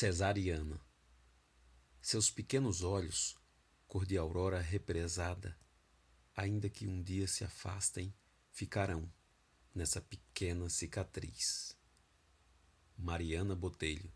Cesariana. Seus pequenos olhos, cor de aurora represada, ainda que um dia se afastem, ficarão nessa pequena cicatriz. Mariana Botelho